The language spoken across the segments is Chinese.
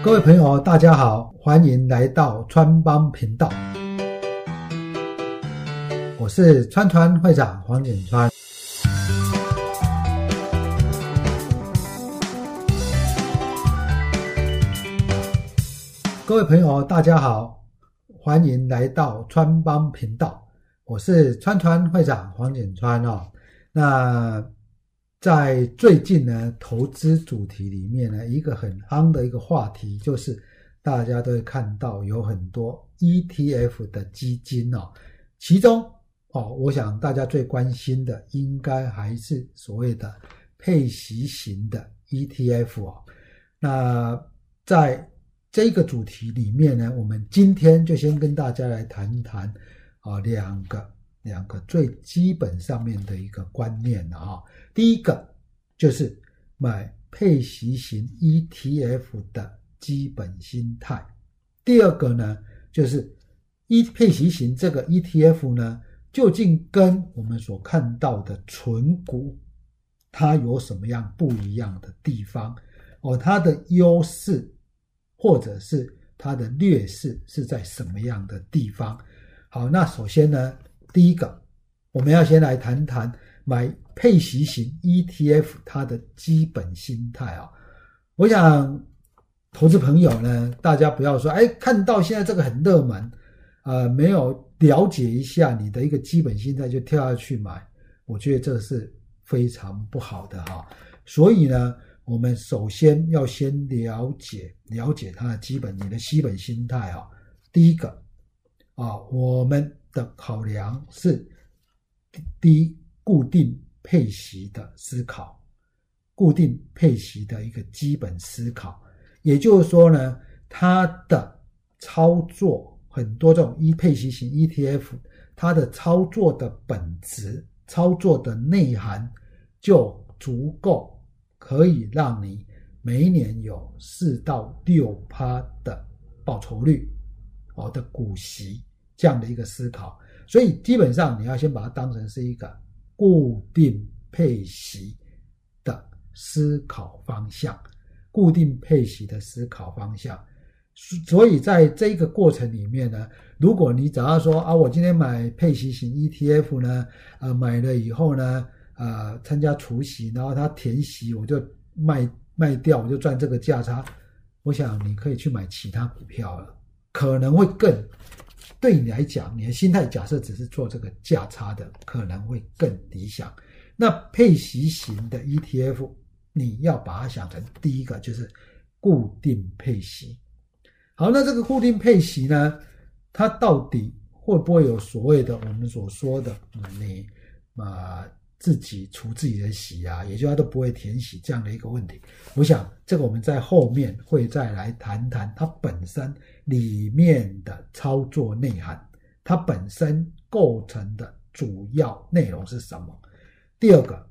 各位朋友，大家好，欢迎来到川帮频道。我是川川会长黄景川。各位朋友，大家好，欢迎来到川帮频道。我是川川会长黄景川哦。那在最近呢，投资主题里面呢，一个很夯的一个话题，就是大家都会看到有很多 ETF 的基金哦，其中哦，我想大家最关心的应该还是所谓的配息型的 ETF 哦。那在这个主题里面呢，我们今天就先跟大家来谈一谈啊，两个。两个最基本上面的一个观念啊，第一个就是买配息型 ETF 的基本心态，第二个呢就是一配息型这个 ETF 呢，究竟跟我们所看到的纯股它有什么样不一样的地方？哦，它的优势或者是它的劣势是在什么样的地方？好，那首先呢。第一个，我们要先来谈谈买配息型 ETF 它的基本心态啊。我想，投资朋友呢，大家不要说，哎，看到现在这个很热门，呃，没有了解一下你的一个基本心态就跳下去买，我觉得这是非常不好的哈。所以呢，我们首先要先了解了解它的基本，你的基本心态啊。第一个啊，我们。的考量是第一，固定配息的思考，固定配息的一个基本思考，也就是说呢，它的操作很多这种一配息型 ETF，它的操作的本质、操作的内涵就足够可以让你每一年有四到六趴的报酬率，哦的股息。这样的一个思考，所以基本上你要先把它当成是一个固定配息的思考方向，固定配息的思考方向。所以在这个过程里面呢，如果你只要说啊，我今天买配息型 ETF 呢，呃，买了以后呢，呃，参加除息，然后它填息，我就卖卖掉，我就赚这个价差。我想你可以去买其他股票了，可能会更。对你来讲，你的心态假设只是做这个价差的，可能会更理想。那配息型的 ETF，你要把它想成第一个就是固定配息。好，那这个固定配息呢，它到底会不会有所谓的我们所说的你啊自己除自己的息啊，也就它都不会填息这样的一个问题？我想这个我们在后面会再来谈谈它本身。里面的操作内涵，它本身构成的主要内容是什么？第二个，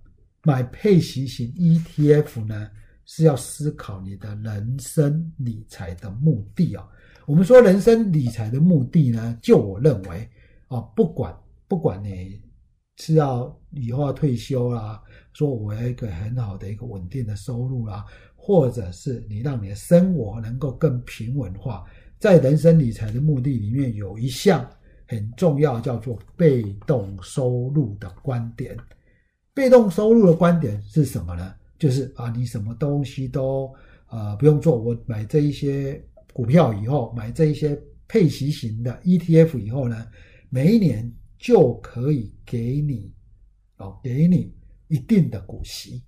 买配息型 ETF 呢，是要思考你的人生理财的目的啊。我们说人生理财的目的呢，就我认为啊，不管不管你是要以后要退休啦，说我要一个很好的一个稳定的收入啦，或者是你让你的生活能够更平稳化。在人生理财的目的里面，有一项很重要，叫做被动收入的观点。被动收入的观点是什么呢？就是啊，你什么东西都呃不用做，我买这一些股票以后，买这一些配息型的 ETF 以后呢，每一年就可以给你哦，给你一定的股息。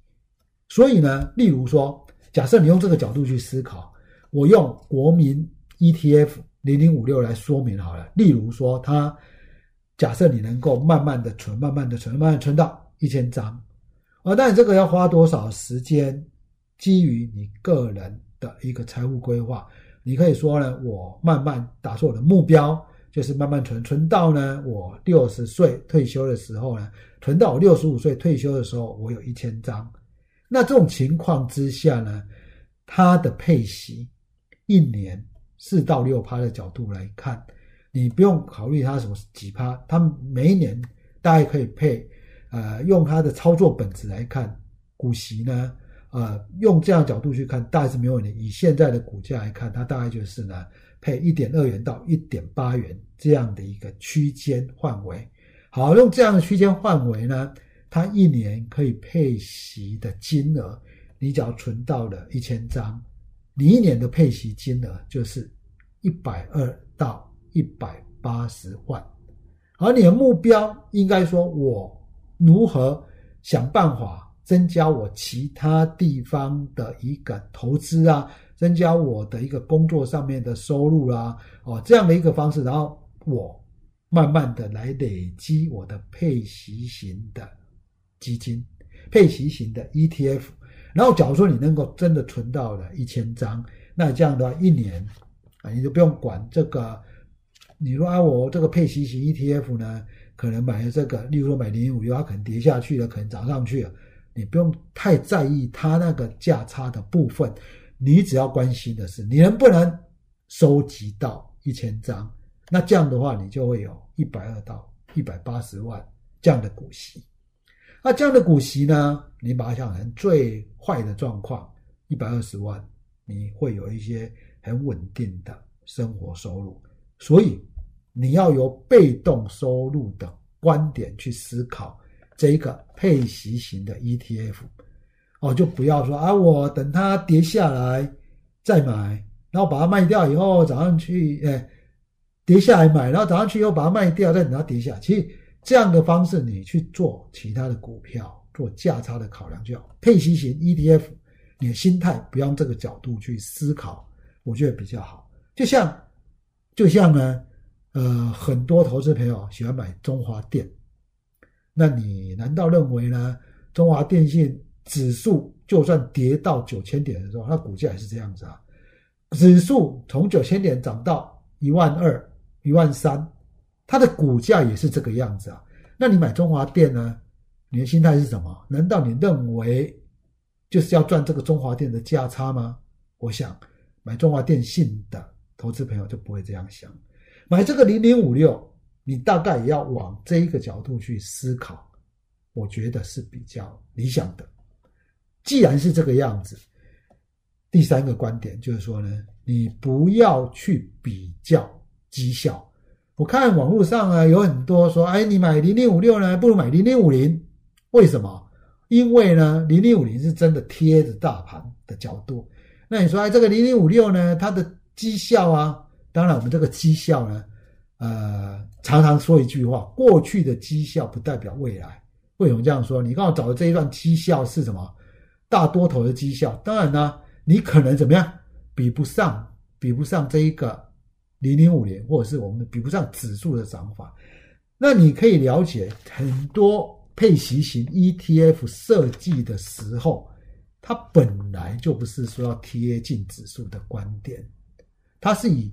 所以呢，例如说，假设你用这个角度去思考，我用国民。ETF 零零五六来说明好了，例如说，它假设你能够慢慢的存，慢慢的存，慢慢存到一千张，啊，但这个要花多少时间？基于你个人的一个财务规划，你可以说呢，我慢慢打出我的目标，就是慢慢存，存到呢我六十岁退休的时候呢，存到我六十五岁退休的时候，我有一千张。那这种情况之下呢，它的配息一年。四到六趴的角度来看，你不用考虑它什么几趴，它每一年大概可以配，呃，用它的操作本质来看，股息呢，呃，用这样角度去看，大概是没有问题。以现在的股价来看，它大概就是呢，配一点二元到一点八元这样的一个区间范围。好，用这样的区间范围呢，它一年可以配息的金额，你只要存到了一千张，你一年的配息金额就是一百二到一百八十万。而你的目标应该说，我如何想办法？增加我其他地方的一个投资啊，增加我的一个工作上面的收入啦，哦，这样的一个方式，然后我慢慢的来累积我的配息型的基金，配息型的 ETF，然后假如说你能够真的存到了一千张，那这样的话一年啊，你就不用管这个，你说啊，我这个配息型 ETF 呢，可能买了这个，例如说买零零五幺，它可能跌下去了，可能涨上去了。你不用太在意它那个价差的部分，你只要关心的是你能不能收集到一千张，那这样的话你就会有一百二到一百八十万这样的股息。那这样的股息呢，你把它想成最坏的状况，一百二十万，你会有一些很稳定的生活收入。所以你要由被动收入的观点去思考。这一个配息型的 ETF，哦，就不要说啊，我等它跌下来再买，然后把它卖掉以后，早上去，哎，跌下来买，然后早上去以后把它卖掉，再等它跌下。其实这样的方式，你去做其他的股票，做价差的考量就好。配息型 ETF，你的心态不要用这个角度去思考，我觉得比较好。就像，就像呢，呃，很多投资朋友喜欢买中华电。那你难道认为呢？中华电信指数就算跌到九千点的时候，它股价也是这样子啊？指数从九千点涨到一万二、一万三，它的股价也是这个样子啊？那你买中华电呢？你的心态是什么？难道你认为就是要赚这个中华电的价差吗？我想买中华电信的投资朋友就不会这样想，买这个零零五六。你大概也要往这一个角度去思考，我觉得是比较理想的。既然是这个样子，第三个观点就是说呢，你不要去比较绩效。我看网络上啊有很多说，哎，你买零零五六呢，不如买零零五零。为什么？因为呢，零零五零是真的贴着大盘的角度。那你说，哎，这个零零五六呢，它的绩效啊，当然我们这个绩效呢。呃，常常说一句话：过去的绩效不代表未来。为什么这样说？你刚好找的这一段绩效是什么？大多头的绩效。当然呢，你可能怎么样？比不上，比不上这一个零零五年，或者是我们比不上指数的涨法。那你可以了解很多配息型 ETF 设计的时候，它本来就不是说要贴近指数的观点，它是以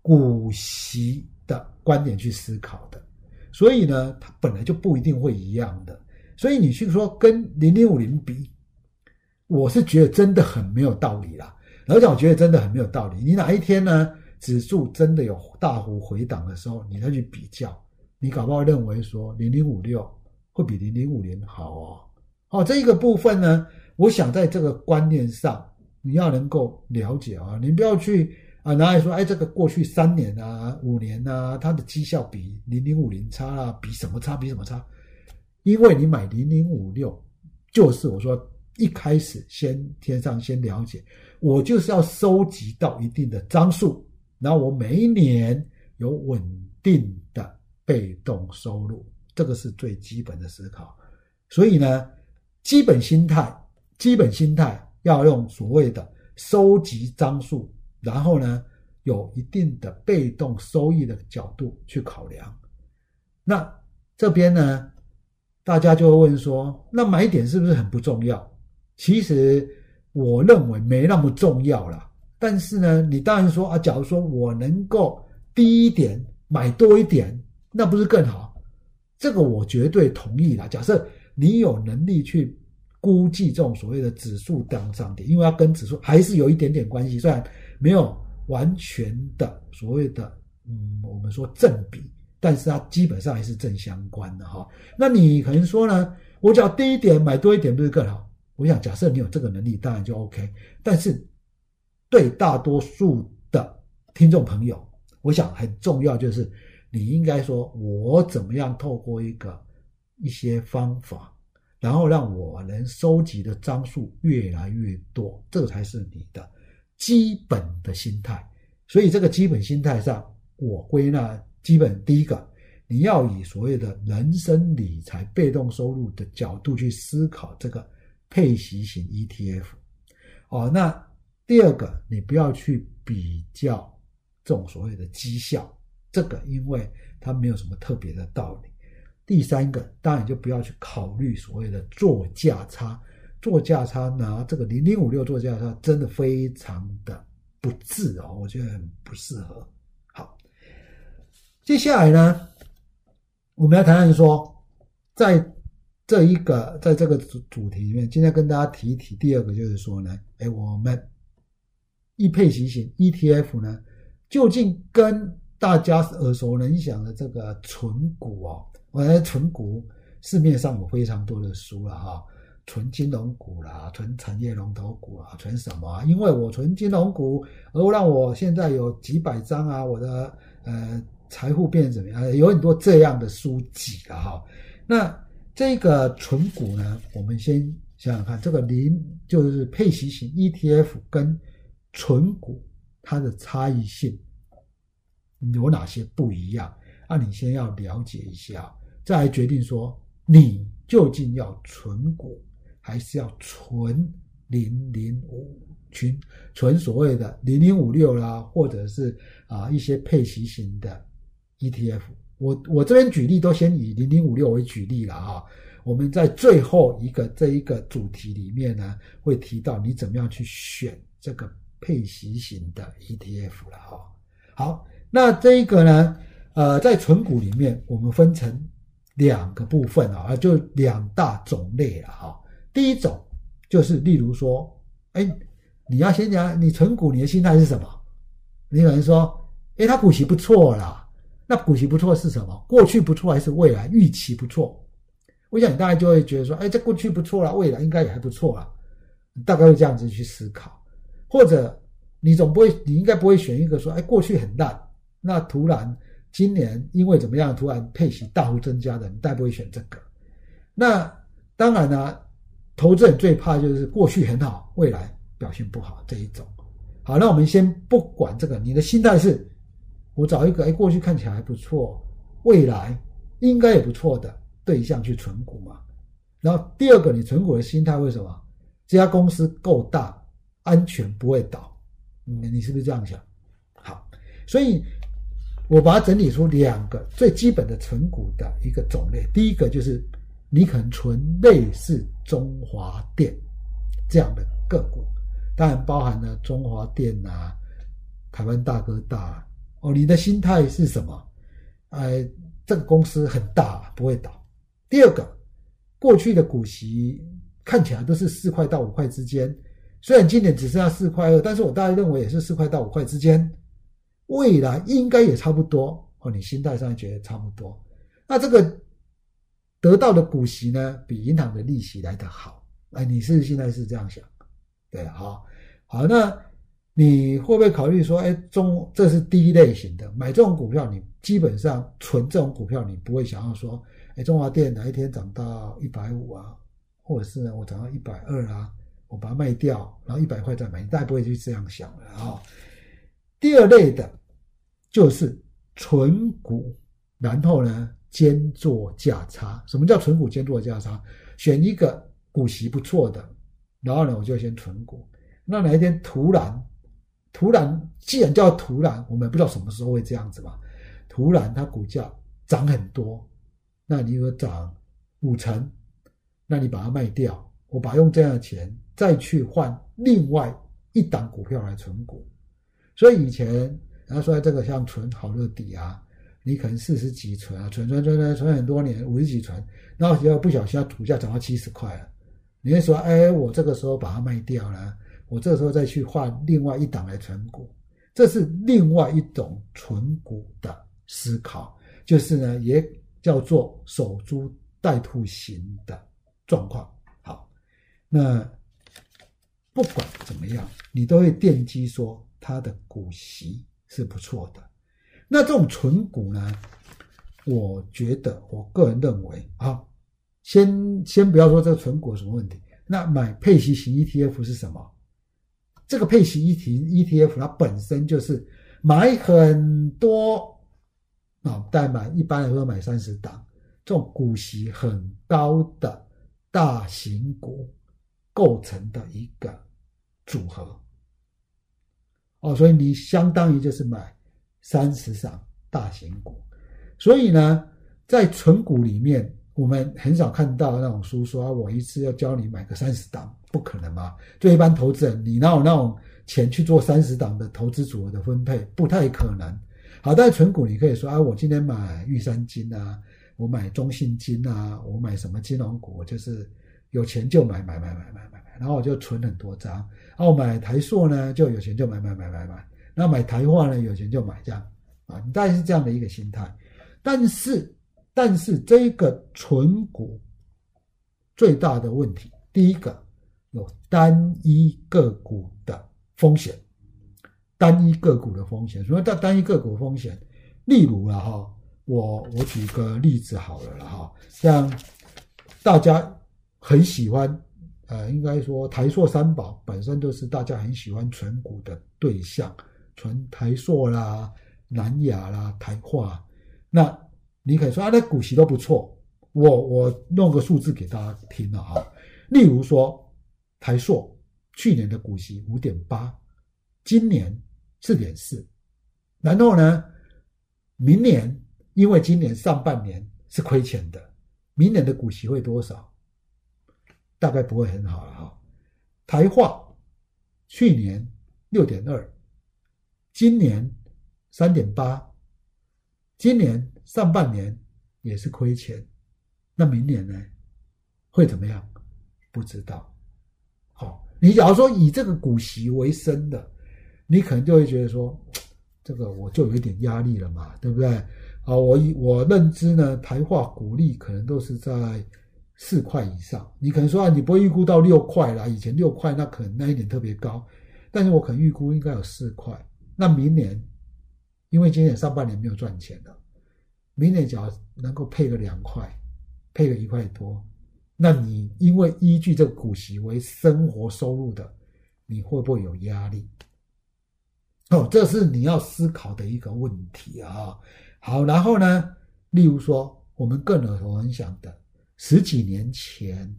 股息。的观点去思考的，所以呢，它本来就不一定会一样的。所以你去说跟零零五零比，我是觉得真的很没有道理啦。而且我觉得真的很没有道理。你哪一天呢，指数真的有大幅回档的时候，你再去比较，你搞不好认为说零零五六会比零零五零好哦。好，这一个部分呢，我想在这个观念上你要能够了解啊，你不要去。啊，拿来说，哎，这个过去三年啊、五年啊，它的绩效比零零五零差啊，比什么差？比什么差？因为你买零零五六，就是我说一开始先天上先了解，我就是要收集到一定的张数，然后我每一年有稳定的被动收入，这个是最基本的思考。所以呢，基本心态，基本心态要用所谓的收集张数。然后呢，有一定的被动收益的角度去考量。那这边呢，大家就会问说，那买点是不是很不重要？其实我认为没那么重要了。但是呢，你当然说啊，假如说我能够低一点买多一点，那不是更好？这个我绝对同意啦。假设你有能力去估计这种所谓的指数涨涨跌，因为它跟指数还是有一点点关系，虽然。没有完全的所谓的，嗯，我们说正比，但是它基本上还是正相关的哈。那你可能说呢，我只要低一点买多一点不是更好？我想假设你有这个能力，当然就 OK。但是对大多数的听众朋友，我想很重要就是你应该说，我怎么样透过一个一些方法，然后让我能收集的张数越来越多，这才是你的基本的心态。所以这个基本心态上，我归纳基本第一个。你要以所谓的人生理财被动收入的角度去思考这个配息型 ETF，哦，那第二个，你不要去比较这种所谓的绩效，这个因为它没有什么特别的道理。第三个，当然就不要去考虑所谓的做价差，做价差拿这个零零五六做价差，真的非常的不智哦，我觉得很不适合。好，接下来呢？我们要谈谈说，在这一个在这个主主题里面，今天跟大家提一提。第二个就是说呢，哎，我们易配型型 ETF 呢，究竟跟大家耳熟能详的这个纯股哦，我来纯股市面上有非常多的书了哈，存金融股啦，存产业龙头股啊，存什么？因为我存金融股，而让我现在有几百张啊，我的呃。财富变怎么样？有很多这样的书籍了哈。那这个存股呢？我们先想想看，这个零就是配息型 ETF 跟存股它的差异性有哪些不一样？那你先要了解一下，再来决定说你究竟要存股还是要纯零零五群，纯所谓的零零五六啦，或者是啊一些配息型的。ETF，我我这边举例都先以零零五六为举例了哈。我们在最后一个这一个主题里面呢，会提到你怎么样去选这个配息型的 ETF 了哈。好，那这一个呢，呃，在纯股里面，我们分成两个部分啊，就两大种类了哈。第一种就是例如说，哎，你要先讲你存股你的心态是什么？你可能说，哎，它股息不错啦。那股息不错是什么？过去不错还是未来预期不错？我想你大概就会觉得说，哎，这过去不错了，未来应该也还不错了，大概会这样子去思考。或者你总不会，你应该不会选一个说，哎，过去很烂，那突然今年因为怎么样，突然配息大幅增加的，你大概不会选这个。那当然呢，投资人最怕就是过去很好，未来表现不好这一种。好，那我们先不管这个，你的心态是。我找一个哎，过去看起来还不错，未来应该也不错的对象去存股嘛。然后第二个，你存股的心态为什么？这家公司够大，安全不会倒。你你是不是这样想？好，所以我把它整理出两个最基本的存股的一个种类。第一个就是你可能存类似中华电这样的个股，当然包含了中华电啊、台湾大哥大。哦，你的心态是什么？呃，这个公司很大，不会倒。第二个，过去的股息看起来都是四块到五块之间，虽然今年只剩下四块二，但是我大概认为也是四块到五块之间，未来应该也差不多。哦，你心态上觉得差不多，那这个得到的股息呢，比银行的利息来得好。哎，你是现在是这样想？对，好，好，那。你会不会考虑说，哎，中这是第一类型的，买这种股票，你基本上存这种股票，你不会想要说，哎，中华电哪一天涨到一百五啊，或者是呢，我涨到一百二啊，我把它卖掉，然后一百块再买，你大概不会去这样想的啊。第二类的，就是纯股，然后呢，兼做价差。什么叫纯股兼做价差？选一个股息不错的，然后呢，我就先存股。那哪一天突然，突然，既然叫突然，我们不知道什么时候会这样子嘛。突然它股价涨很多，那你有涨五成，那你把它卖掉，我把用这样的钱再去换另外一档股票来存股。所以以前人家说这个像存好乐底啊，你可能四十几存啊，存存存存存很多年，五十几存，然后只要不小心股价涨到七十块了，你会说，哎，我这个时候把它卖掉了。我这时候再去换另外一档来存股，这是另外一种存股的思考，就是呢，也叫做守株待兔型的状况。好，那不管怎么样，你都会奠基说它的股息是不错的。那这种纯股呢，我觉得我个人认为啊，先先不要说这个纯股有什么问题，那买配息型 ETF 是什么？这个配息 ETF 它本身就是买很多啊，代买一般来说买三十档，这种股息很高的大型股构成的一个组合。哦，所以你相当于就是买三十档大型股，所以呢，在纯股里面，我们很少看到那种书说，我一次要教你买个三十档。不可能吧？对一般投资人，你哪有那种钱去做三十档的投资组合的分配？不太可能。好，但是存股你可以说啊，我今天买玉山金啊，我买中信金啊，我买什么金融股，就是有钱就买买买买买买，然后我就存很多张。然后买台塑呢，就有钱就买买买买买。那买台化呢，有钱就买这样啊，你大概是这样的一个心态。但是，但是这个存股最大的问题，第一个。有单一个股的风险，单一个股的风险。什么叫单一个股风险？例如了哈，我我举个例子好了了哈，像大家很喜欢，呃，应该说台塑三宝本身都是大家很喜欢存股的对象，传台塑啦、南亚啦、台化。那你可以说啊，那股息都不错。我我弄个数字给大家听了哈，例如说。台硕去年的股息五点八，今年四点四，然后呢，明年因为今年上半年是亏钱的，明年的股息会多少？大概不会很好了哈。台化去年六点二，今年三点八，今年上半年也是亏钱，那明年呢会怎么样？不知道。好，你假如说以这个股息为生的，你可能就会觉得说，这个我就有一点压力了嘛，对不对？啊，我以我认知呢，台化股利可能都是在四块以上。你可能说啊，你不会预估到六块啦，以前六块那可能那一点特别高，但是我可能预估应该有四块。那明年，因为今年上半年没有赚钱了，明年只要能够配个两块，配个一块多。那你因为依据这个股息为生活收入的，你会不会有压力？哦，这是你要思考的一个问题啊。好，然后呢，例如说，我们更耳熟能详的，十几年前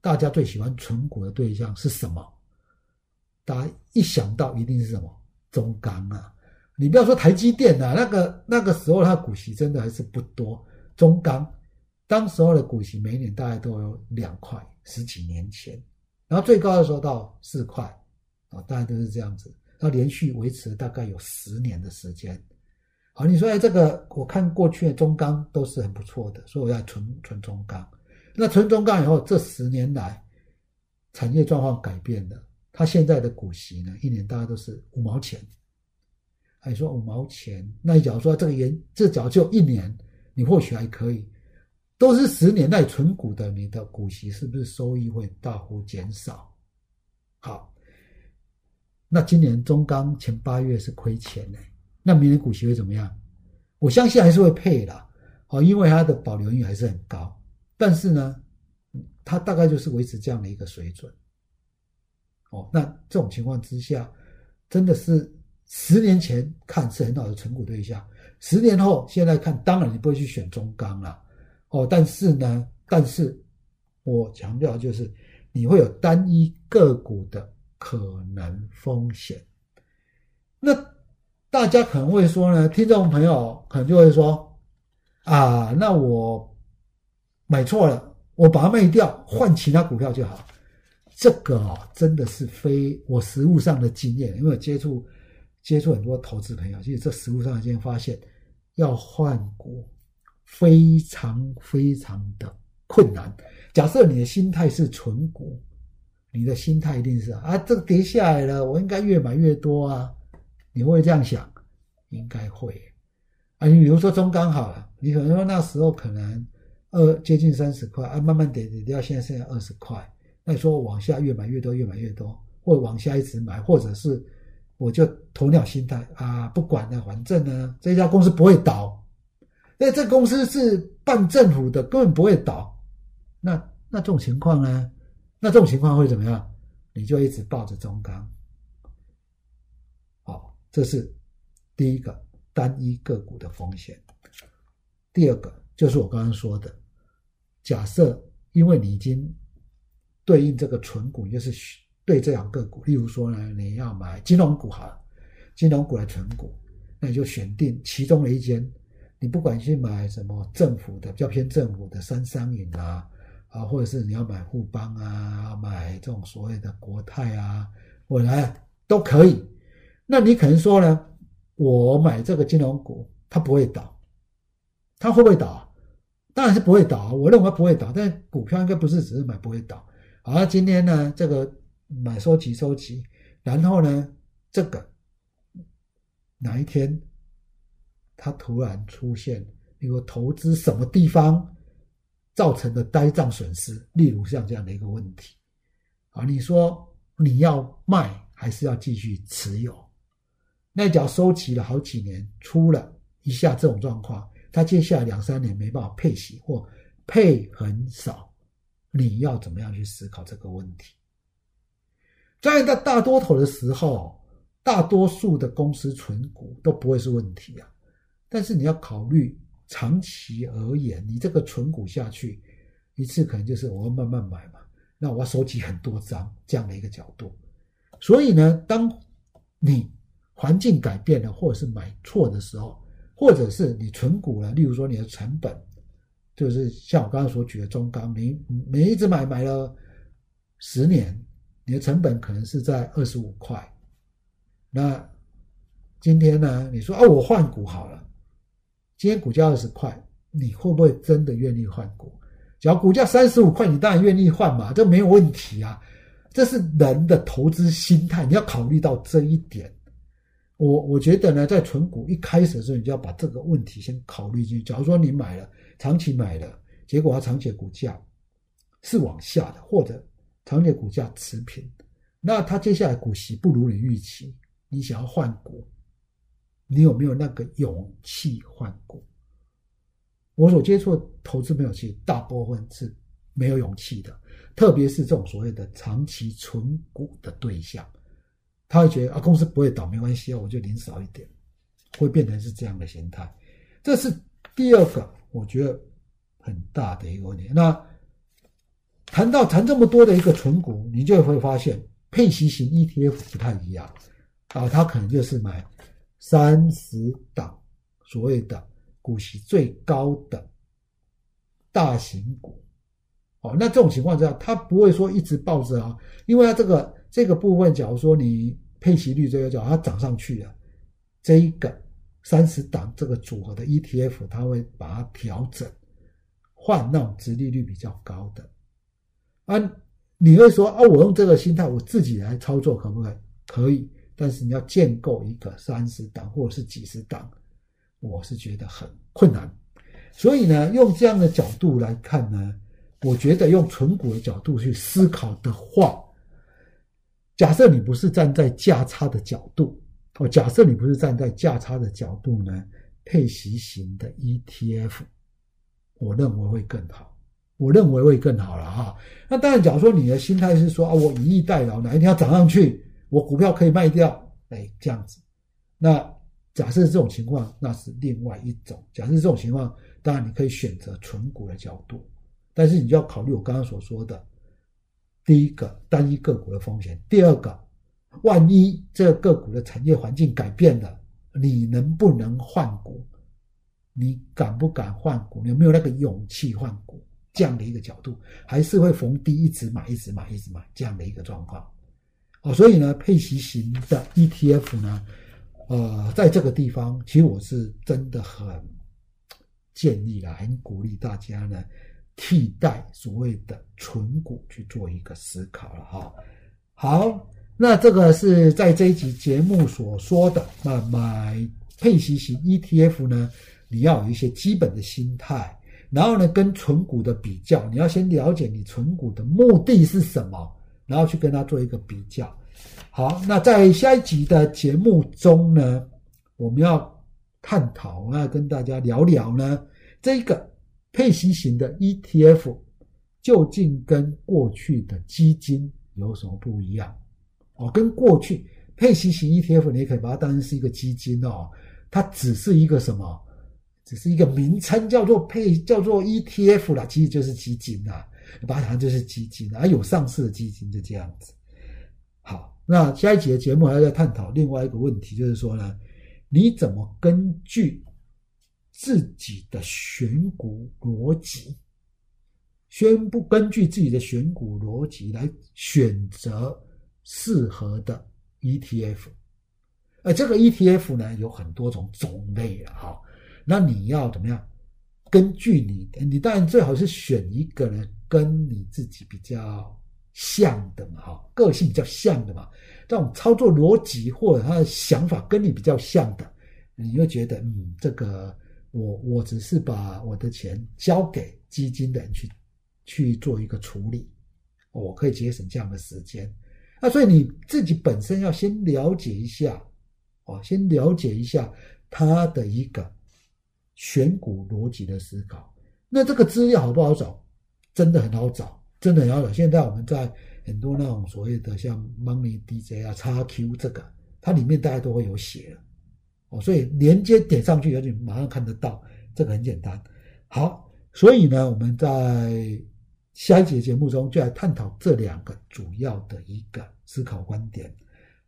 大家最喜欢存股的对象是什么？大家一想到一定是什么？中钢啊！你不要说台积电啊，那个那个时候它股息真的还是不多，中钢。当时候的股息每年大概都有两块，十几年前，然后最高的时候到四块，啊，大概都是这样子，它连续维持了大概有十年的时间。好，你说哎，这个我看过去的中钢都是很不错的，所以我要存存中钢。那存中钢以后，这十年来产业状况改变了，他现在的股息呢，一年大概都是五毛钱。哎，说五毛钱，那你假如说这个年，这假如就一年，你或许还可以。都是十年代存股的，你的股息是不是收益会大幅减少？好，那今年中钢前八月是亏钱呢，那明年股息会怎么样？我相信还是会配的，好，因为它的保留率还是很高。但是呢，它大概就是维持这样的一个水准。哦，那这种情况之下，真的是十年前看是很好的存股对象，十年后现在看，当然你不会去选中钢了。哦，但是呢，但是我强调就是，你会有单一个股的可能风险。那大家可能会说呢，听众朋友可能就会说，啊，那我买错了，我把它卖掉，换其他股票就好。这个哦，真的是非我实物上的经验，因为我接触接触很多投资朋友，其实这实物上的经验发现，要换股。非常非常的困难。假设你的心态是纯股，你的心态一定是啊，这个跌下来了，我应该越买越多啊。你会这样想？应该会啊。你比如说中钢好了，你可能说那时候可能二接近三十块啊，慢慢跌跌掉，现在剩下二十块。那你说往下越买越多，越买越多，或者往下一直买，或者是我就鸵鸟心态啊，不管了，反正呢这家公司不会倒，那这公司是办政府的，根本不会倒。那那这种情况呢？那这种情况会怎么样？你就一直抱着中钢。好，这是第一个单一个股的风险。第二个就是我刚刚说的，假设因为你已经对应这个纯股，就是对这两个股，例如说呢，你要买金融股好了，金融股来纯股，那你就选定其中的一间，你不管去买什么政府的，比较偏政府的三商银啊。啊，或者是你要买富邦啊，买这种所谓的国泰啊，或者都可以。那你可能说呢，我买这个金融股，它不会倒，它会不会倒？当然是不会倒，我认为不会倒。但股票应该不是只是买不会倒。啊，今天呢，这个买收集收集，然后呢，这个哪一天它突然出现，比如投资什么地方？造成的呆账损失，例如像这样的一个问题，啊，你说你要卖还是要继续持有？那只要收集了好几年，出了一下这种状况，它接下来两三年没办法配息或配很少，你要怎么样去思考这个问题？在大大多头的时候，大多数的公司存股都不会是问题啊，但是你要考虑。长期而言，你这个存股下去一次，可能就是我要慢慢买嘛。那我要收集很多张这样的一个角度。所以呢，当你环境改变了，或者是买错的时候，或者是你存股了，例如说你的成本，就是像我刚刚所举的中钢，每每一只买买了十年，你的成本可能是在二十五块。那今天呢，你说啊，我换股好了。今天股价二十块，你会不会真的愿意换股？只要股价三十五块，你当然愿意换嘛，这没有问题啊。这是人的投资心态，你要考虑到这一点。我我觉得呢，在存股一开始的时候，你就要把这个问题先考虑进去。假如说你买了，长期买了，结果它长期的股价是往下的，或者长期的股价持平，那它接下来股息不如你预期，你想要换股。你有没有那个勇气换股？我所接触的投资朋友，其实大部分是没有勇气的，特别是这种所谓的长期存股的对象，他会觉得啊，公司不会倒，没关系啊，我就领少一点，会变成是这样的心态。这是第二个，我觉得很大的一个问题。那谈到谈这么多的一个存股，你就会发现配息型 ETF 不太一样啊，它可能就是买。三十档所谓的股息最高的大型股，哦，那这种情况之下，它不会说一直抱着啊，因为它这个这个部分，假如说你配息率这个叫它涨上去了，这一个三十档这个组合的 ETF，它会把它调整，换那种殖利率比较高的。啊，你会说啊，我用这个心态，我自己来操作可不可以？可以。但是你要建构一个三十档或者是几十档，我是觉得很困难。所以呢，用这样的角度来看呢，我觉得用纯股的角度去思考的话，假设你不是站在价差的角度，哦，假设你不是站在价差的角度呢，配息型的 ETF，我认为会更好。我认为会更好了哈。那当然，假如说你的心态是说啊，我以逸待劳，哪一天要涨上去。我股票可以卖掉，哎，这样子。那假设这种情况，那是另外一种。假设这种情况，当然你可以选择纯股的角度，但是你就要考虑我刚刚所说的，第一个单一个股的风险，第二个，万一这个股的产业环境改变了，你能不能换股？你敢不敢换股？你有没有那个勇气换股？这样的一个角度，还是会逢低一直买，一直买，一直买这样的一个状况。哦，所以呢，配息型的 ETF 呢，呃，在这个地方，其实我是真的很建议啦，很鼓励大家呢，替代所谓的纯股去做一个思考了哈。好，那这个是在这一集节目所说的，那买配息型 ETF 呢，你要有一些基本的心态，然后呢，跟存股的比较，你要先了解你存股的目的是什么，然后去跟它做一个比较。好，那在下一集的节目中呢，我们要探讨，我要跟大家聊聊呢，这个配息型的 ETF 究竟跟过去的基金有什么不一样？哦，跟过去配息型 ETF，你也可以把它当成是一个基金哦，它只是一个什么？只是一个名称，叫做配，叫做 ETF 啦，其实就是基金啦，把它当就是基金，而有上市的基金就这样子。好，那下一集的节目还要再探讨另外一个问题，就是说呢，你怎么根据自己的选股逻辑，宣布根据自己的选股逻辑来选择适合的 ETF？而这个 ETF 呢，有很多种种类啊，哈。那你要怎么样？根据你，你当然最好是选一个呢，跟你自己比较像的嘛，哈，个性比较像的嘛，这种操作逻辑或者他的想法跟你比较像的，你就觉得，嗯，这个我我只是把我的钱交给基金的人去去做一个处理，我可以节省这样的时间。那所以你自己本身要先了解一下，哦，先了解一下他的一个。选股逻辑的思考，那这个资料好不好找？真的很好找，真的很好找。现在我们在很多那种所谓的像 Money DJ 啊、叉 Q 这个，它里面大家都会有写了哦，所以连接点上去，而且马上看得到，这个很简单。好，所以呢，我们在下一节节目中就来探讨这两个主要的一个思考观点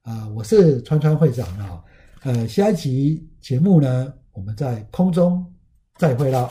啊。我是川川会长啊，呃，下一集节目呢。我们在空中再会了。